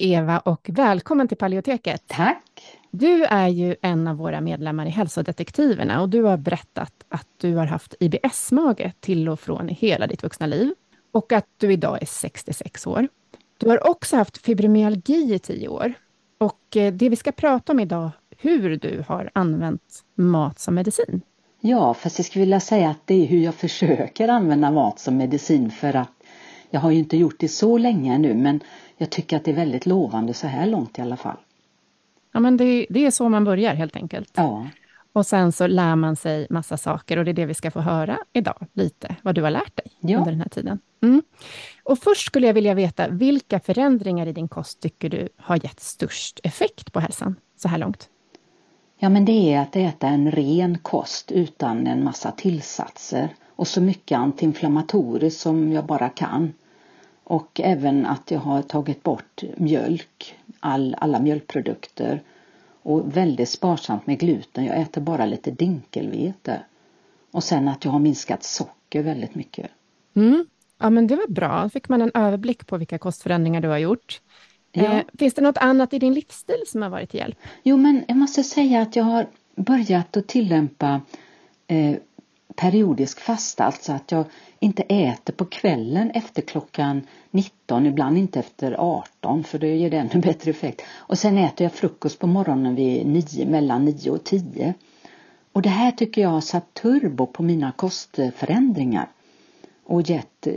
Hej Eva och välkommen till Paleoteket. Tack. Du är ju en av våra medlemmar i Hälsodetektiverna och du har berättat att du har haft IBS-mage till och från i hela ditt vuxna liv och att du idag är 66 år. Du har också haft fibromyalgi i 10 år och eh, det vi ska prata om idag, hur du har använt mat som medicin. Ja, fast jag skulle vilja säga att det är hur jag försöker använda mat som medicin för att jag har ju inte gjort det så länge nu men jag tycker att det är väldigt lovande så här långt i alla fall. Ja, men det, det är så man börjar helt enkelt. Ja. Och sen så lär man sig massa saker och det är det vi ska få höra idag, lite vad du har lärt dig ja. under den här tiden. Mm. Och först skulle jag vilja veta, vilka förändringar i din kost tycker du har gett störst effekt på hälsan så här långt? Ja, men det är att äta en ren kost utan en massa tillsatser och så mycket antiinflammatoriskt som jag bara kan. Och även att jag har tagit bort mjölk, all, alla mjölkprodukter och väldigt sparsamt med gluten. Jag äter bara lite dinkelvete. Och sen att jag har minskat socker väldigt mycket. Mm. Ja men det var bra, då fick man en överblick på vilka kostförändringar du har gjort. Ja. Eh, finns det något annat i din livsstil som har varit till hjälp? Jo men jag måste säga att jag har börjat att tillämpa eh, periodisk fasta, alltså att jag inte äter på kvällen efter klockan 19, ibland inte efter 18 för det ger det ännu bättre effekt. Och sen äter jag frukost på morgonen vid 9, mellan 9 och 10. Och det här tycker jag har satt turbo på mina kostförändringar och gett eh,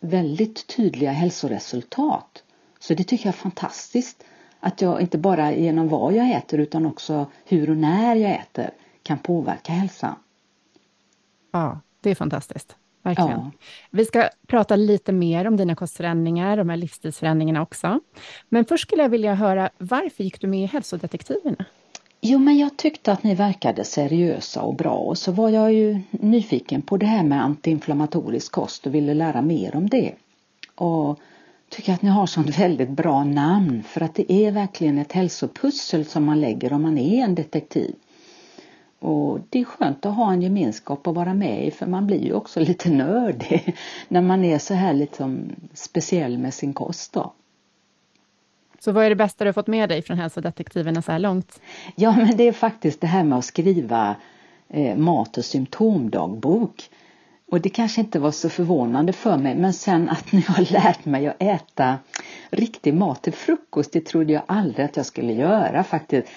väldigt tydliga hälsoresultat. Så det tycker jag är fantastiskt att jag inte bara genom vad jag äter utan också hur och när jag äter kan påverka hälsan. Ja, det är fantastiskt. Verkligen. Ja. Vi ska prata lite mer om dina kostförändringar, de här livsstilsförändringarna också. Men först skulle jag vilja höra, varför gick du med i Hälsodetektiverna? Jo, men jag tyckte att ni verkade seriösa och bra och så var jag ju nyfiken på det här med antiinflammatorisk kost och ville lära mer om det. Och tycker att ni har sånt väldigt bra namn för att det är verkligen ett hälsopussel som man lägger om man är en detektiv. Och det är skönt att ha en gemenskap att vara med i för man blir ju också lite nördig när man är så här liksom speciell med sin kost då. Så vad är det bästa du fått med dig från hälsodetektiverna så här långt? Ja, men det är faktiskt det här med att skriva eh, mat och symptomdagbok. Och det kanske inte var så förvånande för mig, men sen att när jag har lärt mig att äta riktig mat till frukost, det trodde jag aldrig att jag skulle göra faktiskt.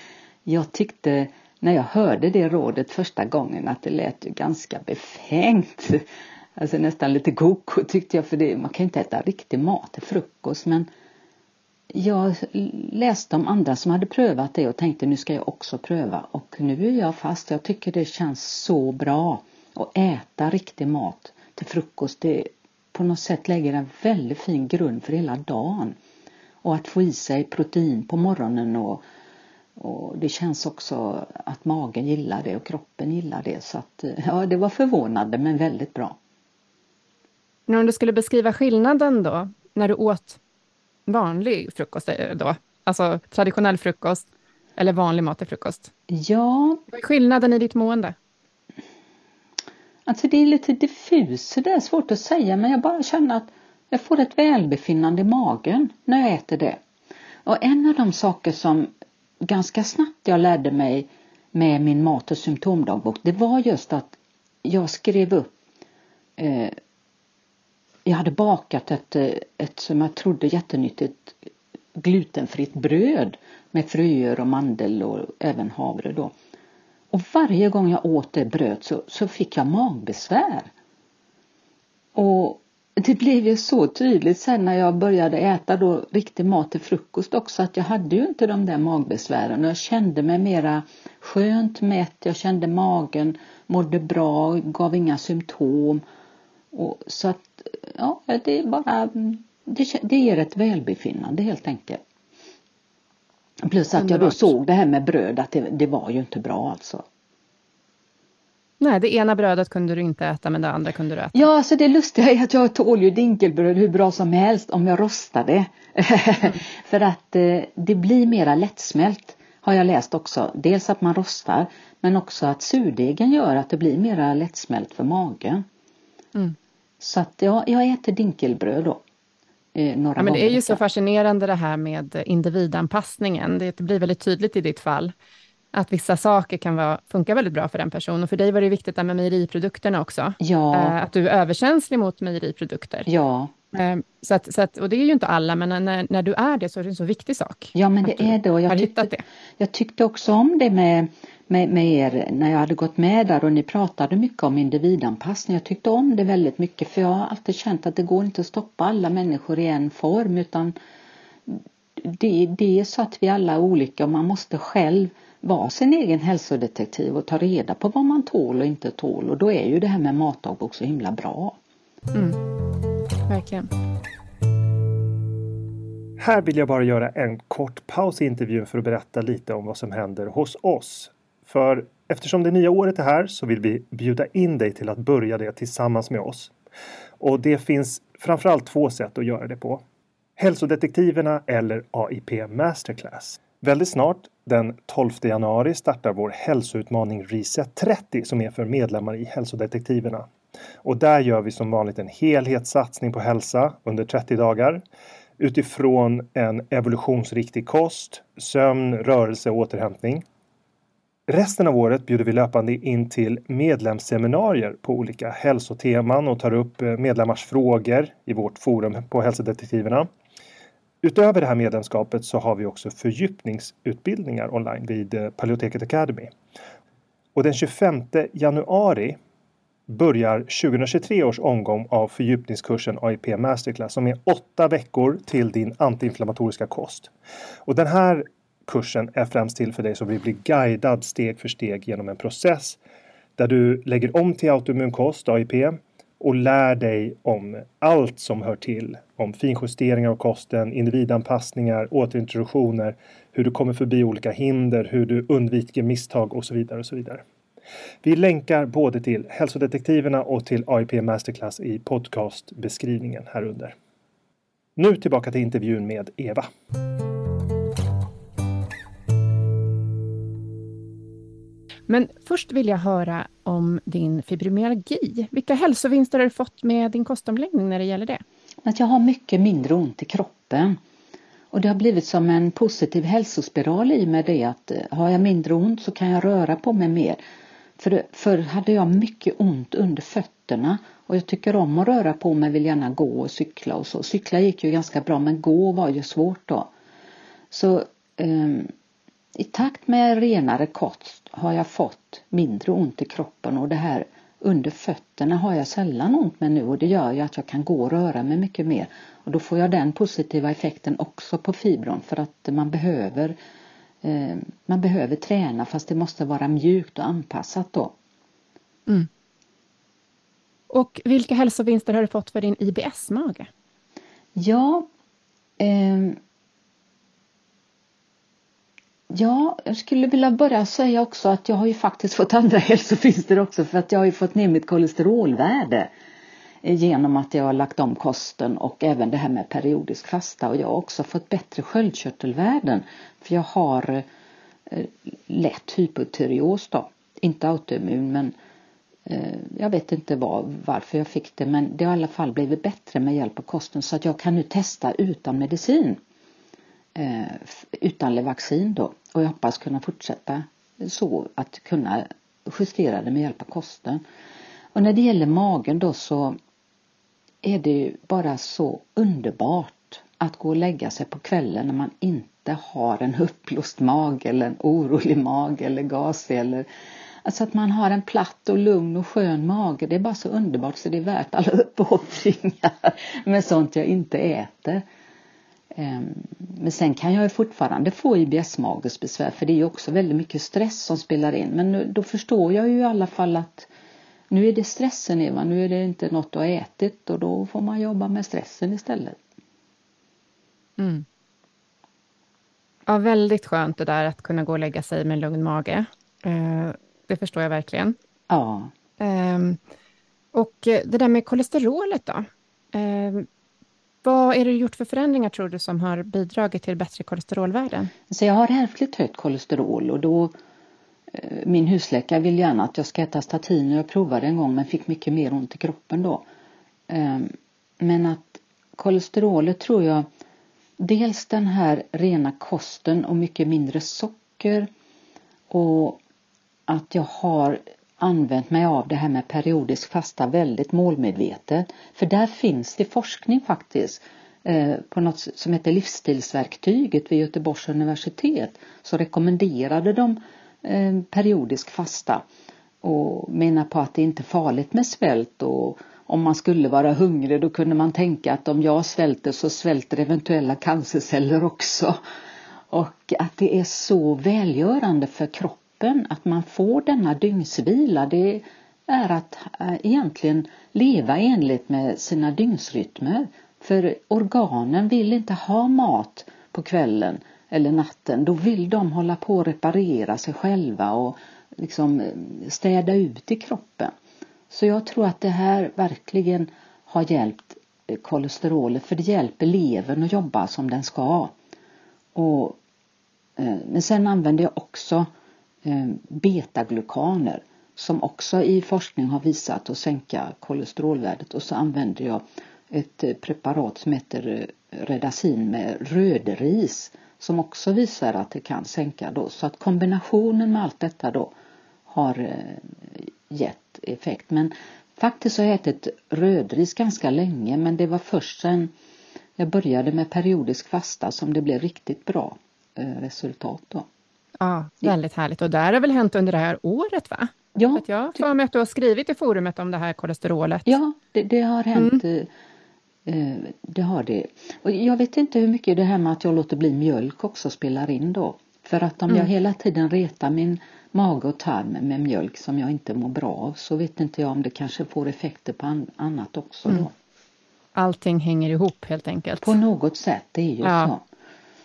Jag tyckte när jag hörde det rådet första gången att det lät ju ganska befängt. Alltså nästan lite koko tyckte jag för det, man kan ju inte äta riktig mat till frukost men jag läste om andra som hade prövat det och tänkte nu ska jag också pröva och nu är jag fast. Jag tycker det känns så bra att äta riktig mat till frukost. Det på något sätt lägger en väldigt fin grund för hela dagen. Och att få i sig protein på morgonen och, och det känns också att magen gillar det och kroppen gillar det. Så att, ja, det var förvånande men väldigt bra. Men om du skulle beskriva skillnaden då, när du åt vanlig frukost eh, då? Alltså traditionell frukost eller vanlig mat till frukost? Ja. Vad är skillnaden i ditt mående? Alltså det är lite diffust, det är svårt att säga men jag bara känner att jag får ett välbefinnande i magen när jag äter det. Och en av de saker som ganska snabbt jag lärde mig med min mat och symptomdagbok det var just att jag skrev upp eh, jag hade bakat ett, eh, ett som jag trodde jättenyttigt glutenfritt bröd med fröer och mandel och även havre då. Och varje gång jag åt det bröd så, så fick jag magbesvär. Och det blev ju så tydligt sen när jag började äta då riktig mat till frukost också att jag hade ju inte de där magbesvären och jag kände mig mera skönt mätt, jag kände magen mådde bra, gav inga symptom. Och så att ja, det är bara, det, det ger ett välbefinnande helt enkelt. Plus att jag då såg det här med bröd att det, det var ju inte bra alltså. Nej, det ena brödet kunde du inte äta men det andra kunde du äta. Ja, alltså det lustiga är att jag tål ju dinkelbröd hur bra som helst om jag rostar det. Mm. För att eh, det blir mera lättsmält har jag läst också. Dels att man rostar men också att surdegen gör att det blir mera lättsmält för magen. Mm. Så att ja, jag äter dinkelbröd då. Eh, några ja, men det är ju så fascinerande det här med individanpassningen. Det blir väldigt tydligt i ditt fall att vissa saker kan vara, funka väldigt bra för den personen. Och för dig var det viktigt med mejeriprodukterna också. Ja. Eh, att du är överkänslig mot mejeriprodukter. Ja. Eh, så att, så att, och det är ju inte alla, men när, när du är det så är det en så viktig sak. Ja, men det är det. Och jag, tyckte, det. jag tyckte också om det med med, med er när jag hade gått med där och ni pratade mycket om individanpassning. Jag tyckte om det väldigt mycket för jag har alltid känt att det går inte att stoppa alla människor i en form utan det, det är så att vi alla är olika och man måste själv vara sin egen hälsodetektiv och ta reda på vad man tål och inte tål och då är ju det här med matdagbok så himla bra. Mm. Verkligen. Här vill jag bara göra en kort paus i intervjun för att berätta lite om vad som händer hos oss. För eftersom det nya året är här så vill vi bjuda in dig till att börja det tillsammans med oss. Och det finns framförallt två sätt att göra det på. Hälsodetektiverna eller AIP Masterclass. Väldigt snart, den 12 januari, startar vår hälsoutmaning Reset 30 som är för medlemmar i Hälsodetektiverna. Och där gör vi som vanligt en helhetssatsning på hälsa under 30 dagar utifrån en evolutionsriktig kost, sömn, rörelse och återhämtning. Resten av året bjuder vi löpande in till medlemsseminarier på olika hälsoteman och tar upp medlemmars frågor i vårt forum på Hälsodetektiverna. Utöver det här medlemskapet så har vi också fördjupningsutbildningar online vid eh, Paleoteket Academy. Och den 25 januari börjar 2023 års omgång av fördjupningskursen AIP Masterclass som är åtta veckor till din antiinflammatoriska kost. Och den här kursen är främst till för dig som vill bli guidad steg för steg genom en process där du lägger om till autoimmun kost, AIP, och lär dig om allt som hör till. Om finjusteringar av kosten, individanpassningar, återintroduktioner, hur du kommer förbi olika hinder, hur du undviker misstag och så vidare. och så vidare. Vi länkar både till hälsodetektiverna och till AIP Masterclass i podcastbeskrivningen här under. Nu tillbaka till intervjun med Eva. Men först vill jag höra om din fibromyalgi. Vilka hälsovinster har du fått med din kostomläggning när det gäller det? Att jag har mycket mindre ont i kroppen. Och det har blivit som en positiv hälsospiral i med det att eh, har jag mindre ont så kan jag röra på mig mer. För förr hade jag mycket ont under fötterna och jag tycker om att röra på mig, vill gärna gå och cykla och så. Cykla gick ju ganska bra men gå var ju svårt då. Så um, i takt med renare kost har jag fått mindre ont i kroppen och det här under fötterna har jag sällan ont med nu och det gör ju att jag kan gå och röra mig mycket mer. Och då får jag den positiva effekten också på fibron för att man behöver eh, man behöver träna fast det måste vara mjukt och anpassat då. Mm. Och vilka hälsovinster har du fått för din IBS-mage? Ja, eh, Ja, jag skulle vilja börja säga också att jag har ju faktiskt fått andra hälsovinster också för att jag har ju fått ner mitt kolesterolvärde eh, genom att jag har lagt om kosten och även det här med periodisk fasta. Och jag har också fått bättre sköldkörtelvärden för jag har eh, lätt hypotyreos då, inte autoimmun men eh, jag vet inte var, varför jag fick det men det har i alla fall blivit bättre med hjälp av kosten. Så att jag kan nu testa utan medicin. Eh, utan Levaxin då och jag hoppas kunna fortsätta så att kunna justera det med hjälp av kosten. Och när det gäller magen då så är det ju bara så underbart att gå och lägga sig på kvällen när man inte har en uppblåst mage eller en orolig mage eller gasig eller Alltså att man har en platt och lugn och skön mage. Det är bara så underbart så det är värt alla uppoffringar med sånt jag inte äter. Ehm, men sen kan jag fortfarande få IBS-magesbesvär för det är ju också väldigt mycket stress som spelar in. Men då förstår jag ju i alla fall att nu är det stressen Eva, nu är det inte något du har ätit och då får man jobba med stressen istället. Mm. Ja, väldigt skönt det där att kunna gå och lägga sig med lugn mage. Eh, det förstår jag verkligen. Ja. Ehm, och det där med kolesterolet då? Vad är det gjort för förändringar tror du som har bidragit till bättre kolesterolvärden? Så jag har ärftligt högt kolesterol och då eh, min husläkare vill gärna att jag ska äta statiner. Jag provade en gång men fick mycket mer ont i kroppen då. Ehm, men att kolesterolet tror jag dels den här rena kosten och mycket mindre socker och att jag har använt mig av det här med periodisk fasta väldigt målmedvetet. För där finns det forskning faktiskt eh, på något som heter livsstilsverktyget vid Göteborgs universitet så rekommenderade de eh, periodisk fasta och menar på att det inte är farligt med svält och om man skulle vara hungrig då kunde man tänka att om jag svälter så svälter eventuella cancerceller också. Och att det är så välgörande för kroppen kroppen, att man får denna dygnsvila, det är att eh, egentligen leva enligt med sina dygnsrytmer. För organen vill inte ha mat på kvällen eller natten. Då vill de hålla på att reparera sig själva och liksom eh, städa ut i kroppen. Så jag tror att det här verkligen har hjälpt eh, kolesterolet för det hjälper levern att jobba som den ska. Och, men sen använder jag också Eh, betaglukaner som också i forskning har visat att sänka kolesterolvärdet. Och så använder jag ett eh, preparat som heter eh, Redacin med rödris som också visar att det kan sänka då. Så att kombinationen med allt detta då har gett effekt. Men faktiskt har jag ätit rödris ganska länge men det var först sen jag började med periodisk fasta som det blev riktigt bra resultat då. Ja, väldigt härligt. Och det har väl hänt under det här året, va? Ja. Att jag får med att du har skrivit i forumet om det här kolesterolet. Ja, det, det har hänt. Mm. Eh, det har det. Och jag vet inte hur mycket det här med att jag låter bli mjölk också spelar in då. För att om mm. jag hela tiden retar min mage och tarm med mjölk som jag inte mår bra av så vet inte jag om det kanske får effekter på an annat också då. Mm. Allting hänger ihop helt enkelt. På något sätt, det är ju ja. så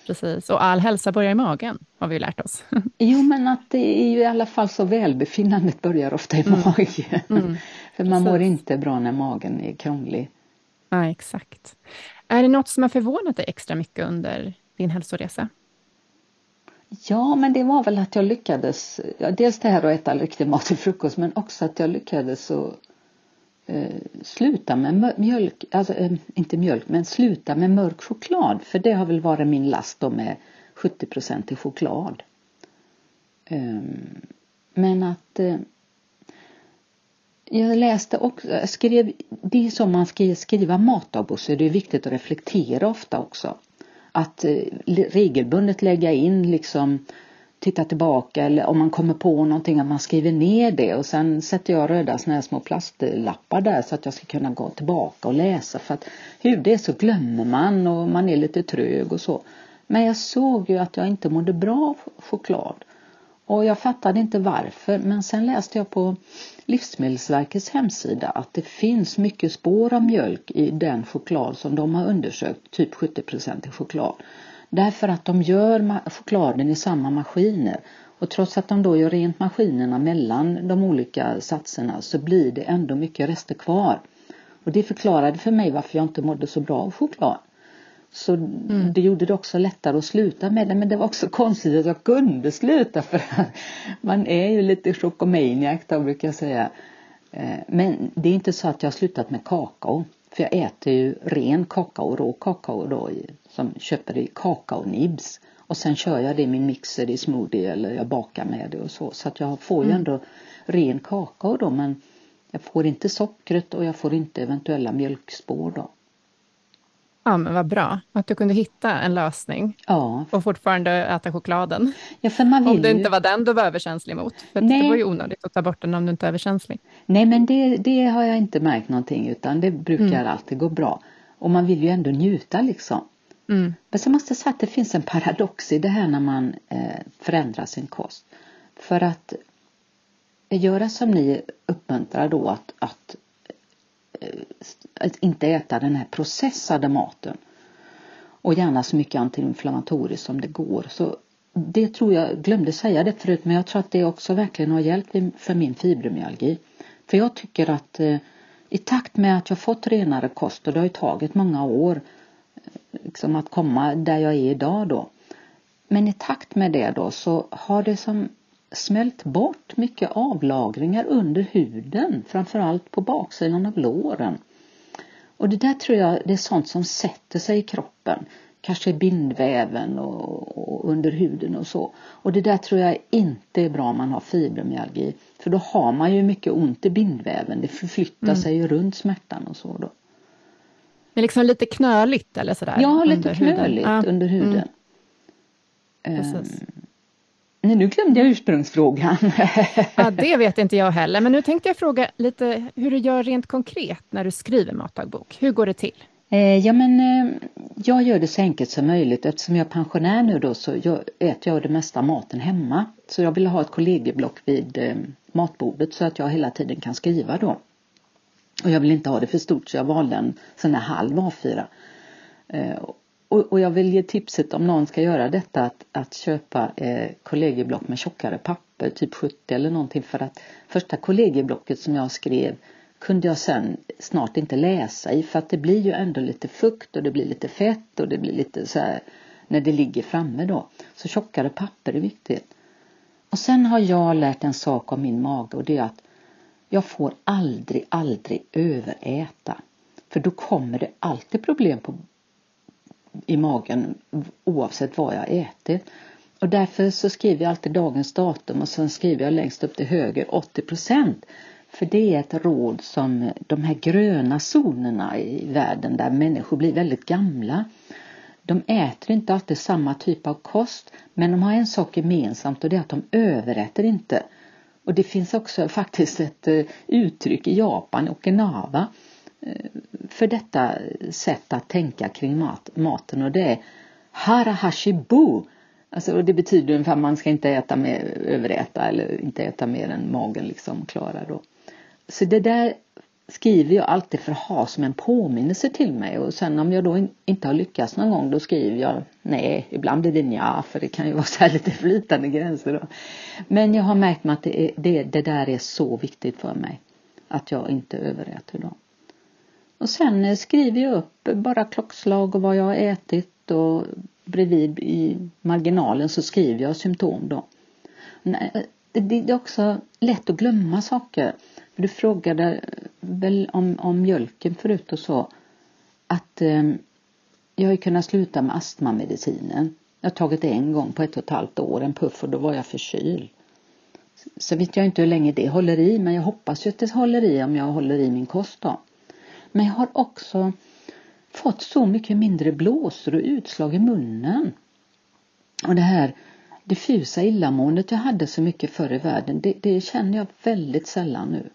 precis. Och all hälsa börjar i magen, har vi lärt oss. Jo, men att det är ju i alla fall så välbefinnandet börjar ofta i mm. magen. Mm. För man mår inte bra när magen är krånglig. Ja, exakt. Är det något som har förvånat dig extra mycket under din hälsoresa? Ja, men det var väl att jag lyckades, dels det här att äta riktig mat till frukost, men också att jag lyckades så eh, Eh, sluta med mjölk, alltså eh, inte mjölk men sluta med mörk choklad för det har väl varit min last då med 70 i choklad. Ehm, men att eh, jag läste och skrev, det är som man ska skriva matdagbok så är det viktigt att reflektera ofta också. Att regelbundet lägga in liksom titta tillbaka eller om man kommer på någonting att man skriver ner det och sen sätter jag röda såna här små plastlappar där så att jag ska kunna gå tillbaka och läsa för att hur det är så glömmer man och man är lite trög och så. Men jag såg ju att jag inte mådde bra av choklad. Och jag fattade inte varför men sen läste jag på Livsmedelsverkets hemsida att det finns mycket spår av mjölk i den choklad som de har undersökt, typ 70 i choklad. Därför att de gör chokladen i samma maskiner och trots att de då gör rent maskinerna mellan de olika satserna så blir det ändå mycket rester kvar. Och det förklarade för mig varför jag inte mådde så bra av choklad. Så mm. det gjorde det också lättare att sluta med det men det var också konstigt att jag kunde sluta för man är ju lite chokomaniac då brukar jag säga. Eh, men det är inte så att jag har slutat med kakao. För jag äter ju ren kakao, rå kakao då som köper i kakaonibs. Och sen kör jag det i min mixer i smoothie eller jag bakar med det och så. Så att jag får ju mm. ändå ren kakao då men jag får inte sockret och jag får inte eventuella mjölkspår då. Ja, men vad bra att du kunde hitta en lösning ja. och fortfarande äta chokladen. Ja, för man vill om det ju... inte var den du var överkänslig mot. För Nej. det var ju onödigt att ta bort den om du inte är överkänslig. Nej, men det, det har jag inte märkt någonting utan det brukar mm. alltid gå bra. Och man vill ju ändå njuta liksom. Mm. Men så måste jag säga att det finns en paradox i det här när man eh, förändrar sin kost. För att göra som ni uppmuntrar då att, att Eh, att inte äta den här processade maten. Och gärna så mycket antiinflammatoriskt som det går. Så det tror jag, glömde säga det förut, men jag tror att det också verkligen har hjälpt för min fibromyalgi. För jag tycker att eh, i takt med att jag fått renare kost och det har ju tagit många år eh, liksom att komma där jag är idag då. Men i takt med det då så har det som smält bort mycket avlagringar under huden, framförallt på baksidan av låren. Och det där tror jag det är sånt som sätter sig i kroppen. Kanske i bindväven och, och, under huden och så. Och det där tror jag inte är bra om man har fibromyalgi. För då har man ju mycket ont i bindväven. Det förflyttar mm. sig ju runt smärtan och så då. Är liksom lite knöligt eller sådär? Ja, lite knöligt huden. under huden. Mm. Um, Nej, nu glömde jag ursprungsfrågan. ja, det vet inte jag heller, men nu tänkte jag fråga lite hur du gör rent konkret när du skriver matdagbok. Hur går det till? Eh, ja, men eh, jag gör det så enkelt som möjligt. Eftersom jag är pensionär nu då så jag, äter jag det mesta maten hemma. Så jag vill ha ett kollegieblock vid eh, matbordet så att jag hela tiden kan skriva då. Och jag vill inte ha det för stort så jag valde en sån här halv A4. Och, och, jag vill ge tipset om någon ska göra detta att, att köpa eh, kollegieblock med tjockare papper, typ 70 eller någonting för att första kollegieblocket som jag skrev kunde jag sen snart inte läsa i för att det blir ju ändå lite fukt och det blir lite fett och det blir lite så här när det ligger framme då. Så tjockare papper är viktigt. Och sen har jag lärt en sak om min mage och det är att jag får aldrig, aldrig överäta. För då kommer det alltid problem på i magen oavsett vad jag ätit. Och därför så skriver jag alltid dagens datum och sen skriver jag längst upp till höger 80 procent. För det är ett råd som de här gröna zonerna i världen där människor blir väldigt gamla. De äter inte alltid samma typ av kost men de har en sak gemensamt och det är att de överäter inte. Och det finns också faktiskt ett eh, uttryck i Japan, Okinawa, Eh, för detta sätt att tänka kring mat, maten och det är harahashibu. Alltså, och det betyder ungefär att man ska inte äta mer, överäta eller inte äta mer än magen liksom klarar då. Så det där skriver jag alltid för att ha som en påminnelse till mig och sen om jag då inte har lyckats någon gång då skriver jag nej, ibland blir det nja för det kan ju vara så här lite flytande gränser då. Men jag har märkt mig att det, är, det, det där är så viktigt för mig att jag inte överäter då. Och sen eh, skriver jag upp bara klockslag och vad jag har ätit och bredvid i marginalen så skriver jag symptom då. Eh, det är också lätt att glömma saker. Du frågade väl om, om mjölken förut och så att eh, jag har ju kunnat sluta med astmamedicinen. Jag har tagit det en gång på ett och ett halvt år, en puff och då var jag förkyld. Så vet jag inte hur länge det håller i men jag hoppas ju att det håller i om jag håller i min kost då. Men jag har också fått så mycket mindre blåsor och utslag i munnen. Och det här diffusa illamåendet jag hade så mycket förr i världen, det, det känner jag väldigt sällan nu.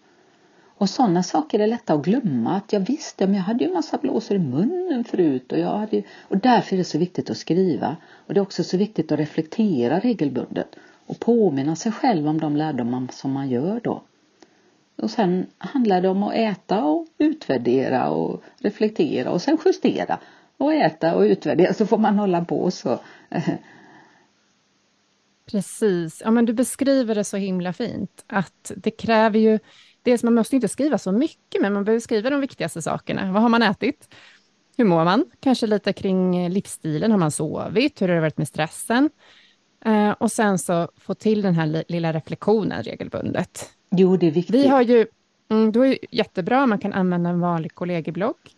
Och sådana saker är lätta att glömma. Att jag visste, men jag hade ju massa blåsor i munnen förut. Och, jag hade, och därför är det så viktigt att skriva. Och det är också så viktigt att reflektera regelbundet. Och påminna sig själv om de lärdomar som man gör då. Och sen handlar det om att äta och utvärdera och reflektera och sen justera. Och äta och utvärdera så får man hålla på så. Precis, ja men du beskriver det så himla fint att det kräver ju dels man måste inte skriva så mycket men man behöver skriva de viktigaste sakerna. Vad har man ätit? Hur mår man? Kanske lite kring livsstilen. Har man sovit? Hur har det varit med stressen? Eh, och sen så få till den här lilla reflektionen regelbundet. Jo, det är viktigt. Vi har ju, mm, då är det jättebra, man kan använda en vanlig kollegieblock.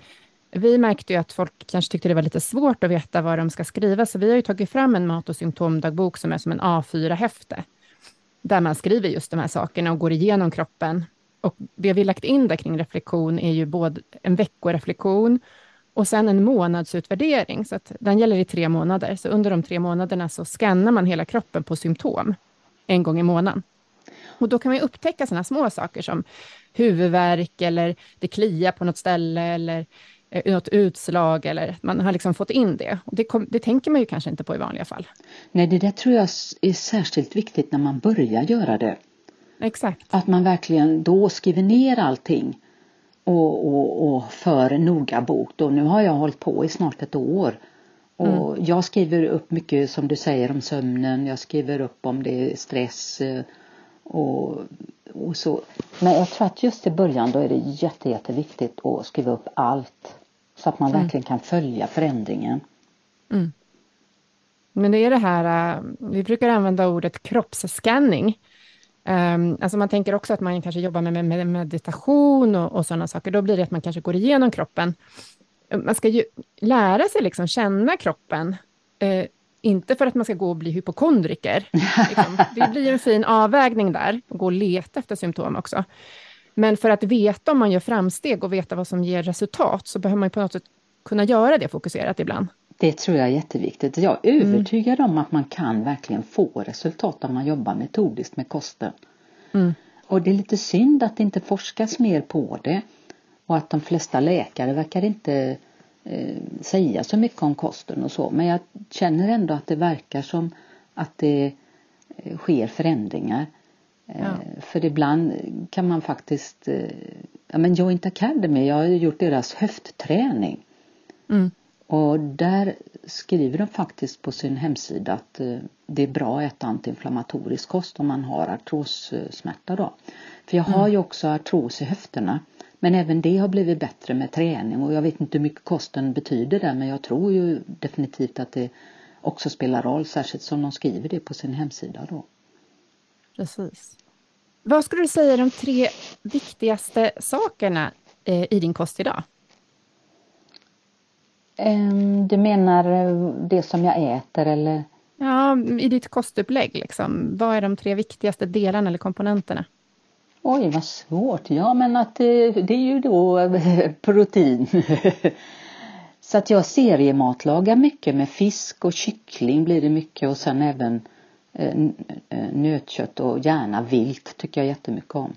Vi märkte ju att folk kanske tyckte det var lite svårt att veta vad de ska skriva, så vi har ju tagit fram en mat och symptomdagbok som är som en A4-häfte, där man skriver just de här sakerna och går igenom kroppen. Och det vi lagt in där kring reflektion är ju både en veckoreflektion och sen en månadsutvärdering, så att den gäller i tre månader. Så under de tre månaderna så skannar man hela kroppen på symptom en gång i månaden. Och då kan man upptäcka sådana små saker som huvudvärk eller det kliar på något ställe eller eh, något utslag eller man har liksom fått in det. Och det, kom, det tänker man ju kanske inte på i vanliga fall. Nej, det där tror jag är särskilt viktigt när man börjar göra det. Exakt. Att man verkligen då skriver ner allting och, och, och för noga bok. Då. Nu har jag hållit på i snart ett år. Och mm. Jag skriver upp mycket som du säger om sömnen. Jag skriver upp om det är stress eh, och, och så. Men jag tror att just i början då är det jätte, jätteviktigt att skriva upp allt. Så att man mm. verkligen kan följa förändringen. Mm. Men det är det här, eh, vi brukar använda ordet kroppsskanning. Um, alltså man tänker också att man kanske jobbar med, med meditation och, och sådana saker. Då blir det att man kanske går igenom kroppen. Man ska ju lära sig liksom känna kroppen. Inte för att man ska gå och bli hypokondriker. Liksom. Det blir en fin avvägning där, att gå och leta efter symptom också. Men för att veta om man gör framsteg och veta vad som ger resultat, så behöver man på något sätt kunna göra det fokuserat ibland. Det tror jag är jätteviktigt. Jag är mm. övertygad mm. om att man kan verkligen få resultat om man jobbar metodiskt med kosten. Mm. Och det är lite synd att det inte forskas mer på det och att de flesta läkare verkar inte eh, säga så mycket om kosten och så. Men jag känner ändå att det verkar som att det eh, sker förändringar. Eh, ja. För ibland kan man faktiskt, eh, ja men Joint Academy, jag har gjort deras höftträning. Mm. Och där skriver de faktiskt på sin hemsida att det är bra att äta antiinflammatorisk kost om man har artrossmärta då. För jag har mm. ju också artros i höfterna. Men även det har blivit bättre med träning och jag vet inte hur mycket kosten betyder där men jag tror ju definitivt att det också spelar roll, särskilt som de skriver det på sin hemsida då. Precis. Vad skulle du säga är de tre viktigaste sakerna eh, i din kost idag? Du menar eh, det som jag äter eller? Ja, i ditt kostupplägg liksom. Vad är de tre viktigaste delarna eller komponenterna? Oj, vad svårt. Ja, men att det, är ju då protein. Så att jag seriematlagar mycket med fisk och kyckling blir det mycket och sen även eh, eh, nötkött och gärna vilt tycker jag jättemycket om.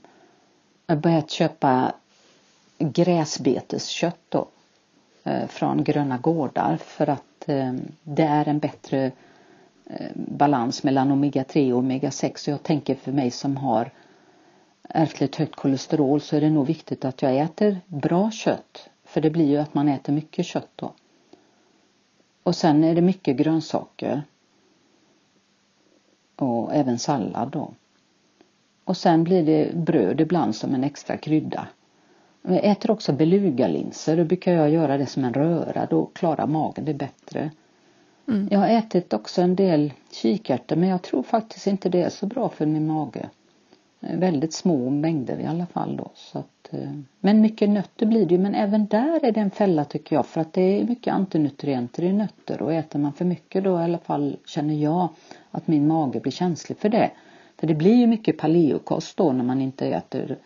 Jag har börjat köpa gräsbeteskött då eh, från gröna gårdar för att det är en bättre balans mellan omega-3 och omega-6 och jag tänker för mig som har ärftligt högt kolesterol så är det nog viktigt att jag äter bra kött för det blir ju att man äter mycket kött då. Och sen är det mycket grönsaker och även sallad då. Och sen blir det bröd ibland som en extra krydda. Jag äter också belugalinser. Då brukar jag göra det som en röra. Då klarar magen det bättre. Mm. Jag har ätit också en del kikärtor men jag tror faktiskt inte det är så bra för min mage. Väldigt små mängder i alla fall då. Så att, eh, men mycket nötter blir det ju men även där är det en fälla tycker jag för att det är mycket antinutrienter i nötter och äter man för mycket då i alla fall känner jag att min mage blir känslig för det. För det blir ju mycket paleokost då när man inte äter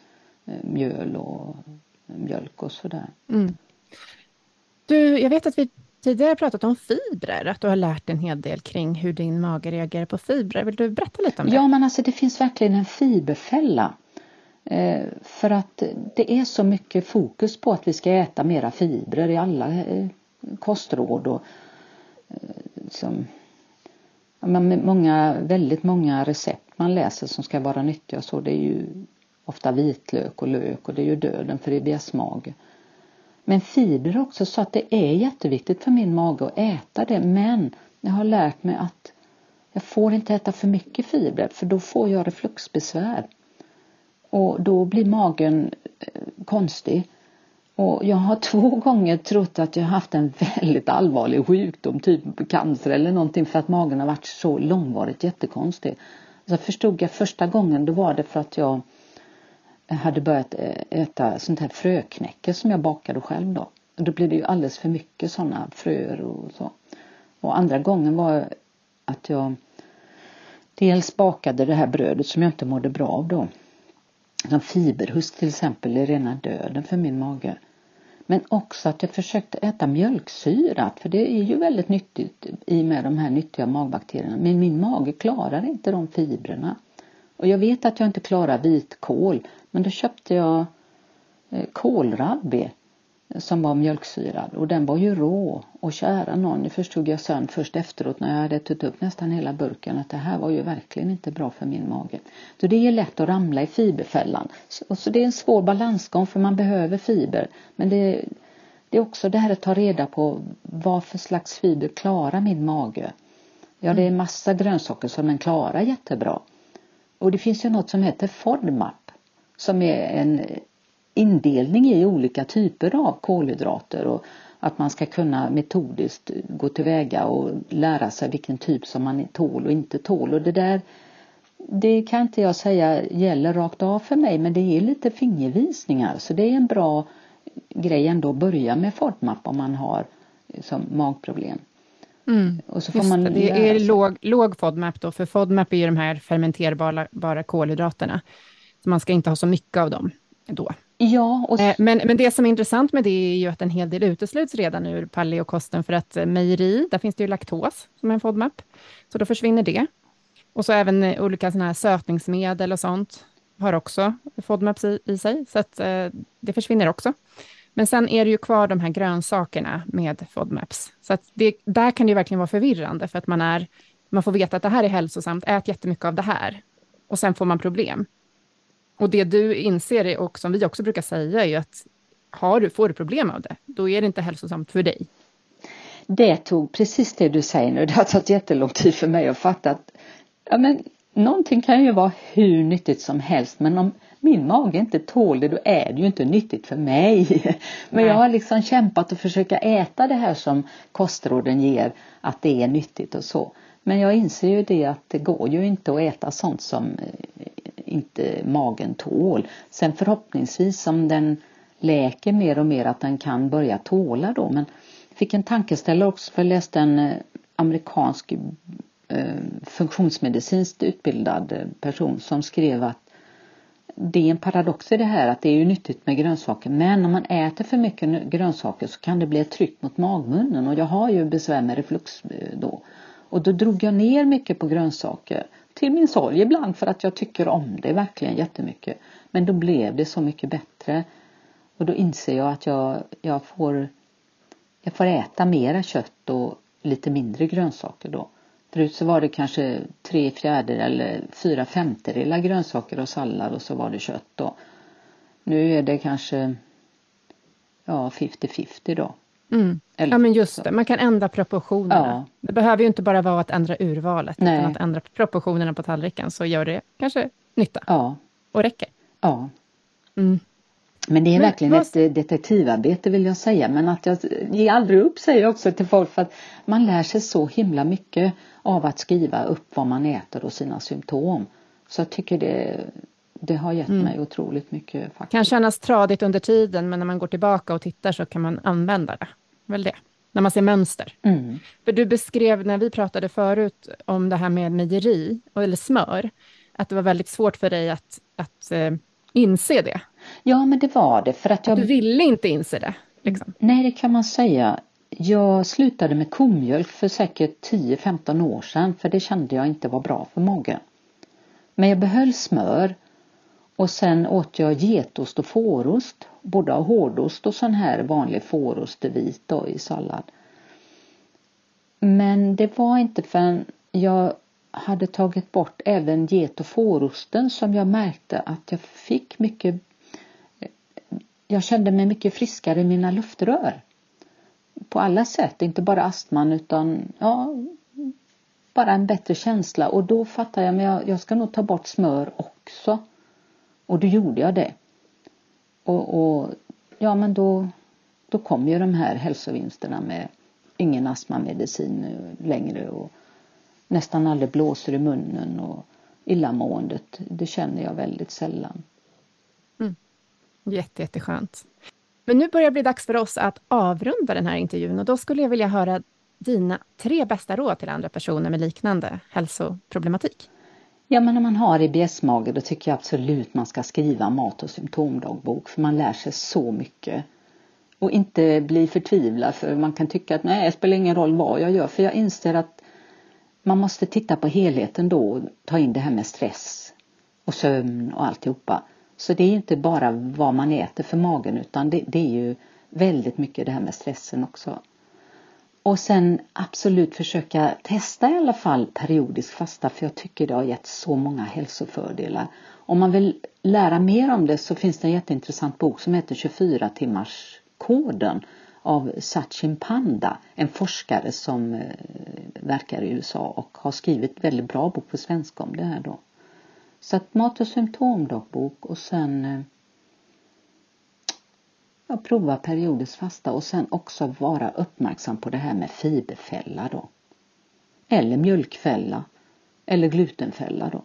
eh, mjöl och mjölk och sådär. Mm. Du, jag vet att vi tidigare pratat om fibrer, att du har lärt en hel del kring hur din mage reagerar på fibrer. Vill du berätta lite om det? Ja, men alltså det finns verkligen en fiberfälla. Eh, för att det är så mycket fokus på att vi ska äta mera fibrer i alla eh, kostråd och eh, liksom, som, många, väldigt många recept man läser som ska vara nyttiga så det är ju ofta vitlök och lök och det är ju döden för IBS-mage. Men fiber också så att det är jätteviktigt för min mage att äta det men jag har lärt mig att jag får inte äta för mycket fibrer för då får jag refluxbesvär. Och då blir magen eh, konstig. Och jag har två gånger trott att jag haft en väldigt allvarlig sjukdom, typ cancer eller någonting för att magen har varit så långvarigt jättekonstig. Så förstod jag första gången, då var det för att jag hade börjat eh, äta sånt här fröknäcke som jag bakade själv då. Och då blev det ju alldeles för mycket sådana fröer och så. Och andra gången var att jag dels bakade det här brödet som jag inte mådde bra av då. Som fiberhust till exempel är rena döden för min mage. Men också att jag försökte äta mjölksyrat för det är ju väldigt nyttigt i och med de här nyttiga magbakterierna. Men min mage klarar inte de fibrerna. Och jag vet att jag inte klarar vitkål men då köpte jag eh, kålrabbi som var mjölksyrad och den var ju rå och kära någon, det förstod jag sen först efteråt när jag hade ätit upp nästan hela burken att det här var ju verkligen inte bra för min mage. Så det är lätt att ramla i fiberfällan. Så, så det är en svår balansgång för man behöver fiber men det, det är också det här att ta reda på vad för slags fiber klarar min mage. Ja det är massa grönsaker som den klarar jättebra. Och det finns ju något som heter FODMAP som är en indelning i olika typer av kolhydrater och att man ska kunna metodiskt gå tillväga och lära sig vilken typ som man tål och inte tål och det där det kan inte jag säga gäller rakt av för mig men det är lite fingervisningar så det är en bra grej ändå att börja med FODMAP om man har eh, som magproblem. Mm. Och så får man det, det är låg, låg FODMAP då, för FODMAP är ju de här fermenterbara kolhydraterna. Så man ska inte ha så mycket av dem då. Ja, och... Eh, men, men det som är intressant med det är ju att en hel del utesluts redan ur paleokosten för att eh, mejeri, där finns det ju laktos som är en FODMAP, så då försvinner det. Och så även eh, olika sådana här sötningsmedel och sånt har också FODMAPs i, i sig, så att det försvinner också. Men sen är det ju kvar de här grönsakerna med FODMAPs. Så att det, där kan det ju verkligen vara förvirrande, för att man, är, man får veta att det här är hälsosamt, ät jättemycket av det här. Och sen får man problem. Och det du inser, och som vi också brukar säga, är ju att har du, får du problem av det, då är det inte hälsosamt för dig. Det tog precis det du säger nu, det har tagit jättelång tid för mig att fatta att ja, men, någonting kan ju vara hur nyttigt som helst men om min mage inte tål det då är det ju inte nyttigt för mig. Men Nej. jag har liksom kämpat och försöka äta det här som kostråden ger att det är nyttigt och så. Men jag inser ju det att det går ju inte att äta sånt som eh, inte magen tål. Sen förhoppningsvis om den läker mer och mer att den kan börja tåla då. Men fick en tankeställare också för jag läste en eh, amerikansk eh, funktionsmedicinskt utbildad person som skrev att det är en paradox i det här att det är ju nyttigt med grönsaker men om man äter för mycket grönsaker så kan det bli ett tryck mot magmunnen och jag har ju besvär med reflux eh, då. Och då drog jag ner mycket på grönsaker till min sorg ibland för att jag tycker om det verkligen jättemycket. Men då blev det så mycket bättre. Och då inser jag att jag, jag, får, jag får äta mera kött och lite mindre grönsaker då. Förut så var det kanske tre fjärdedelar eller fyra femtedelar grönsaker och sallad och så var det kött då. Nu är det kanske ja 50-50 då. Mm. ja men just det, man kan ändra proportionerna. Ja. Det behöver ju inte bara vara att ändra urvalet, Nej. utan att ändra proportionerna på tallriken så gör det kanske nytta. Ja. Och räcker. Ja. Mm. Men det är men, verkligen vad... ett eh, detektivarbete vill jag säga. Men att jag ger aldrig upp säger jag också till folk för att man lär sig så himla mycket av att skriva upp vad man äter och sina symptom. Så jag tycker det det har gett mm. mig otroligt mycket. Faktiskt. Kan kännas tradigt under tiden, men när man går tillbaka och tittar så kan man använda det. Väl det? När man ser mönster. Mm. För du beskrev när vi pratade förut om det här med mejeri, eller smör, att det var väldigt svårt för dig att, att uh, inse det. Ja, men det var det. För att jag... Du ville inte inse det? Liksom. Nej, det kan man säga. Jag slutade med komjölk för säkert 10-15 år sedan för det kände jag inte var bra för magen. Men jag behöll smör och sen åt jag getost och fårost, både hårdost och sån här vanlig fårost vit då, i sallad. Men det var inte förrän jag hade tagit bort även get och fårosten som jag märkte att jag fick mycket jag kände mig mycket friskare i mina luftrör. På alla sätt, inte bara astman utan ja, bara en bättre känsla och då fattade jag att jag, ska nog ta bort smör också. Och då gjorde jag det. Och, och ja men då, då kom ju de här hälsovinsterna med ingen astmamedicin längre och nästan aldrig blåser i munnen och illamåendet, det känner jag väldigt sällan. Jätte, jätteskönt. Men nu börjar det bli dags för oss att avrunda den här intervjun och då skulle jag vilja höra dina tre bästa råd till andra personer med liknande hälsoproblematik. Ja, men när man har IBS-mage då tycker jag absolut man ska skriva mat och symptomdagbok för man lär sig så mycket. Och inte bli förtvivlad för man kan tycka att nej, det spelar ingen roll vad jag gör för jag inser att man måste titta på helheten då och ta in det här med stress och sömn och alltihopa. Så det är inte bara vad man äter för magen utan det, det är ju väldigt mycket det här med stressen också. Och sen absolut försöka testa i alla fall periodisk fasta för jag tycker det har gett så många hälsofördelar. Om man vill lära mer om det så finns det en jätteintressant bok som heter 24 timmars koden av Sachin Panda, en forskare som eh, verkar i USA och har skrivit väldigt bra bok på svenska om det här då. Så att mat och symptomdagbok och sen eh, ja, prova periodiskt fasta och sen också vara uppmärksam på det här med fiberfälla då. Eller mjölkfälla eller glutenfälla då.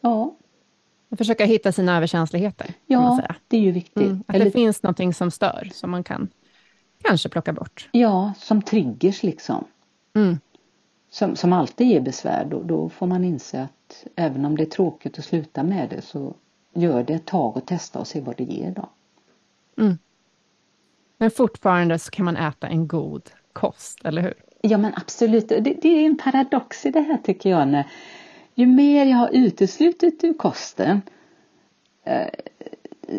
Ja. Och försöka hitta sina överkänsligheter. Ja, det är ju viktigt. Mm, att eller... det finns någonting som stör som man kan kanske plocka bort. Ja, som triggers liksom. Mm som, som alltid ger besvär då, då får man inse att även om det är tråkigt att sluta med det så gör det ett tag och testa och se vad det ger då. Mm. Men fortfarande så kan man äta en god kost, eller hur? Ja men absolut, det, det är en paradox i det här tycker jag. När, ju mer jag har uteslutit ur kosten eh,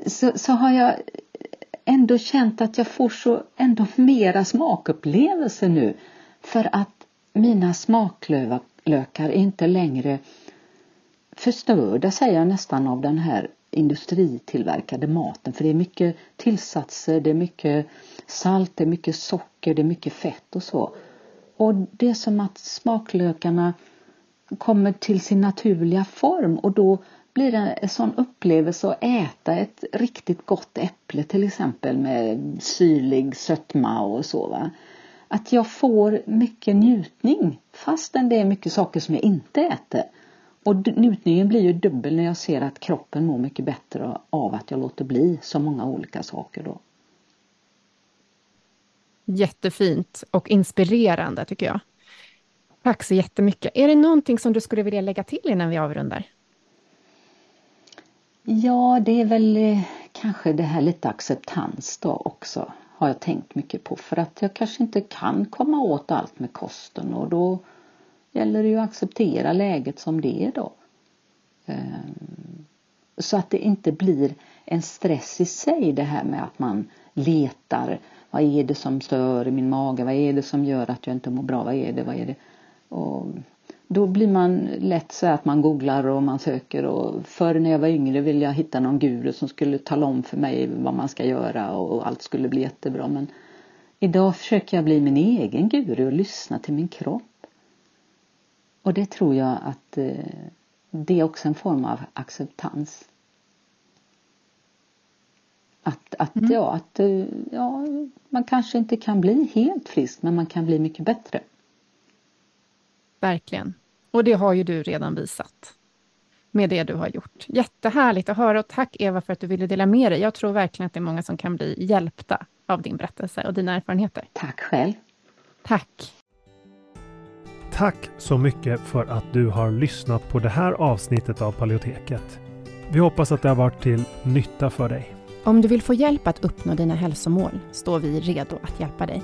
så, så har jag ändå känt att jag får så ändå mera smakupplevelser nu. För att mina smaklökar är inte längre förstörda säger jag nästan av den här industritillverkade maten för det är mycket tillsatser, det är mycket salt, det är mycket socker, det är mycket fett och så. Och det är som att smaklökarna kommer till sin naturliga form och då blir det en sån upplevelse att äta ett riktigt gott äpple till exempel med syrlig sötma och så. Va? Att jag får mycket njutning fastän det är mycket saker som jag inte äter. Och njutningen blir ju dubbel när jag ser att kroppen mår mycket bättre av att jag låter bli så många olika saker då. Jättefint och inspirerande tycker jag. Tack så jättemycket. Är det någonting som du skulle vilja lägga till innan vi avrundar? Ja, det är väl eh, kanske det här lite acceptans då också har jag tänkt mycket på för att jag kanske inte kan komma åt allt med kosten och då gäller det ju att acceptera läget som det är då. Eh, så att det inte blir en stress i sig det här med att man letar. Vad är det som stör i min mage? Vad är det som gör att jag inte mår bra? Vad är det? Vad är det? Och då blir man lätt så att man googlar och man söker och förr när jag var yngre ville jag hitta någon guru som skulle tala om för mig vad man ska göra och allt skulle bli jättebra men idag försöker jag bli min egen guru och lyssna till min kropp. Och det tror jag att eh, det är också en form av acceptans. Att, att, mm. ja, att eh, ja, man kanske inte kan bli helt frisk men man kan bli mycket bättre. Verkligen. Och det har ju du redan visat. med det du har gjort. Jättehärligt att höra och tack Eva för att du ville dela med dig. Jag tror verkligen att det är många som kan bli hjälpta av din berättelse och dina erfarenheter. Tack själv. Tack. Tack så mycket för att du har lyssnat på det här avsnittet av Paleoteket. Vi hoppas att det har varit till nytta för dig. Om du vill få hjälp att uppnå dina hälsomål står vi redo att hjälpa dig.